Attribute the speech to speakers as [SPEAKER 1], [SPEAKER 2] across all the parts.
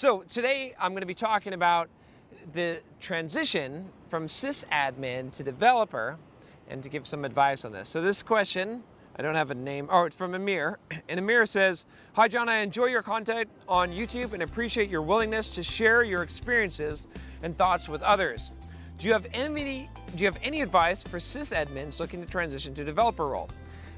[SPEAKER 1] So today I'm going to be talking about the transition from sysadmin to developer and to give some advice on this. So this question, I don't have a name, oh, it's from Amir. And Amir says, Hi John, I enjoy your content on YouTube and appreciate your willingness to share your experiences and thoughts with others. Do you have any, do you have any advice for sysadmins looking to transition to developer role?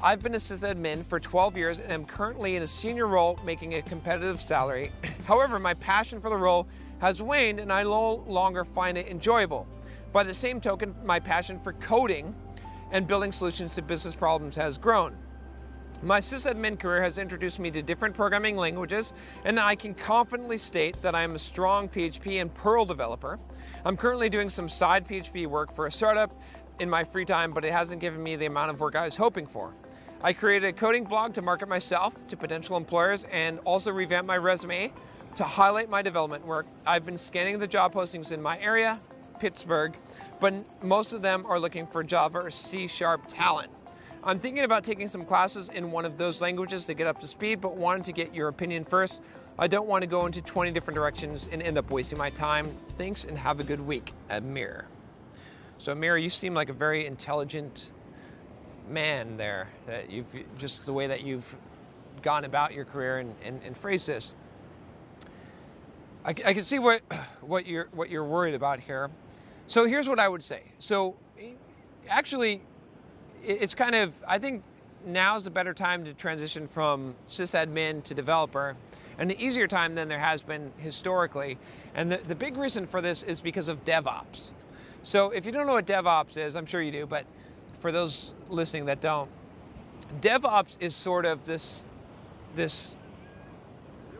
[SPEAKER 1] I've been a sysadmin for 12 years and am currently in a senior role making a competitive salary. However, my passion for the role has waned and I no longer find it enjoyable. By the same token, my passion for coding and building solutions to business problems has grown. My sysadmin career has introduced me to different programming languages, and I can confidently state that I am a strong PHP and Perl developer. I'm currently doing some side PHP work for a startup in my free time, but it hasn't given me the amount of work I was hoping for. I created a coding blog to market myself to potential employers and also revamp my resume to highlight my development work. I've been scanning the job postings in my area, Pittsburgh, but most of them are looking for Java or C Sharp talent. I'm thinking about taking some classes in one of those languages to get up to speed, but wanted to get your opinion first. I don't want to go into 20 different directions and end up wasting my time. Thanks and have a good week, Amir. So Amir, you seem like a very intelligent man there. That you've just the way that you've gone about your career and, and, and phrased this. I, I can see what what you're what you're worried about here. So here's what I would say. So actually, it's kind of I think now's the better time to transition from sysadmin to developer and the easier time than there has been historically. And the, the big reason for this is because of DevOps. So if you don't know what DevOps is, I'm sure you do, but for those listening that don't, DevOps is sort of this, this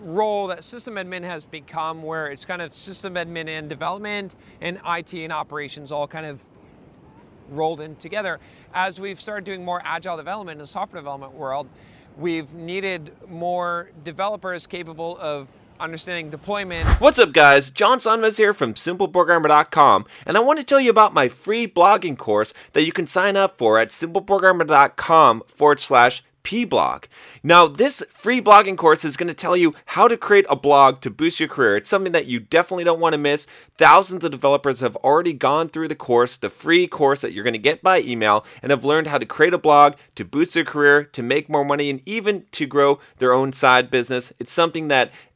[SPEAKER 1] role that system admin has become where it's kind of system admin and development and IT and operations all kind of rolled in together. As we've started doing more agile development in the software development world, we've needed more developers capable of understanding deployment.
[SPEAKER 2] What's up guys, John Sonmez here from SimpleProgrammer.com and I want to tell you about my free blogging course that you can sign up for at SimpleProgrammer.com forward slash pblog. Now, this free blogging course is going to tell you how to create a blog to boost your career. It's something that you definitely don't want to miss. Thousands of developers have already gone through the course, the free course that you're going to get by email, and have learned how to create a blog to boost their career, to make more money, and even to grow their own side business. It's something that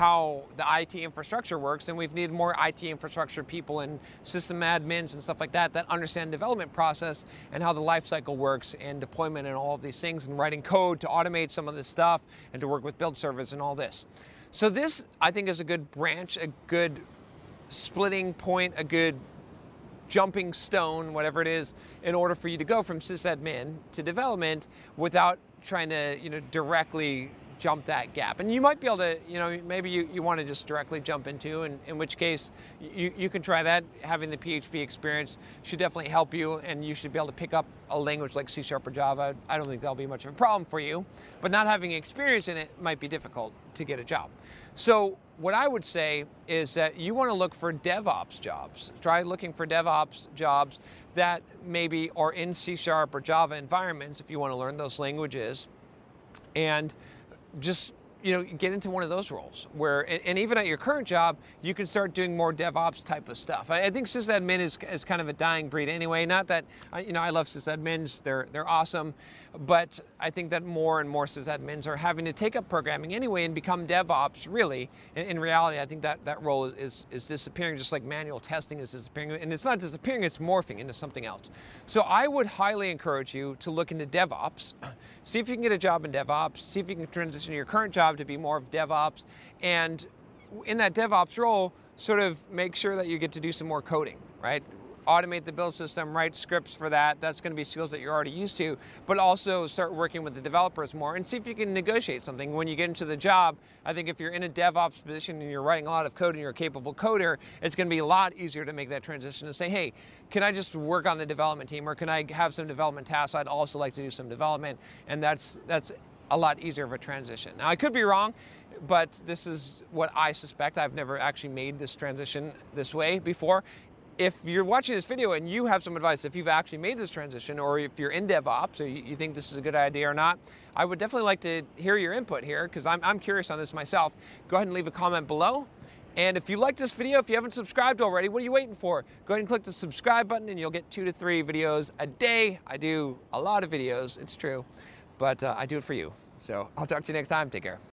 [SPEAKER 1] how the IT infrastructure works, and we've needed more IT infrastructure people and system admins and stuff like that that understand development process and how the lifecycle works and deployment and all of these things and writing code to automate some of this stuff and to work with build service and all this. So this, I think, is a good branch, a good splitting point, a good jumping stone, whatever it is, in order for you to go from sysadmin to development without trying to, you know, directly jump that gap. And you might be able to, you know, maybe you, you want to just directly jump into, and in which case you, you can try that. Having the PHP experience should definitely help you, and you should be able to pick up a language like C Sharp or Java. I don't think that'll be much of a problem for you, but not having experience in it might be difficult to get a job. So what I would say is that you want to look for DevOps jobs. Try looking for DevOps jobs that maybe are in C Sharp or Java environments if you want to learn those languages. And just you know, get into one of those roles where, and, even at your current job, you can start doing more DevOps type of stuff. I, I think sysadmin is, is kind of a dying breed anyway. Not that, you know, I love sysadmins, they're, they're awesome, but I think that more and more sysadmins are having to take up programming anyway and become DevOps really. In, in reality, I think that that role is, is disappearing just like manual testing is disappearing. And it's not disappearing, it's morphing into something else. So I would highly encourage you to look into DevOps, see if you can get a job in DevOps, see if you can transition to your current job to be more of DevOps, and in that DevOps role, sort of make sure that you get to do some more coding, right? automate the build system, write scripts for that. That's going to be skills that you're already used to, but also start working with the developers more and see if you can negotiate something when you get into the job. I think if you're in a DevOps position and you're writing a lot of code and you're a capable coder, it's going to be a lot easier to make that transition and say, hey, can I just work on the development team or can I have some development tasks? I'd also like to do some development. And that's, that's a lot easier of a transition. Now, I could be wrong, but this is what I suspect. I've never actually made this transition this way before if you're watching this video and you have some advice, if you've actually made this transition or if you're in DevOps or you, think this is a good idea or not, I would definitely like to hear your input here because I'm, I'm curious on this myself. Go ahead and leave a comment below. And if you like this video, if you haven't subscribed already, what are you waiting for? Go ahead and click the subscribe button and you'll get two to three videos a day. I do a lot of videos, it's true, but uh, I do it for you. So I'll talk to you next time. Take care.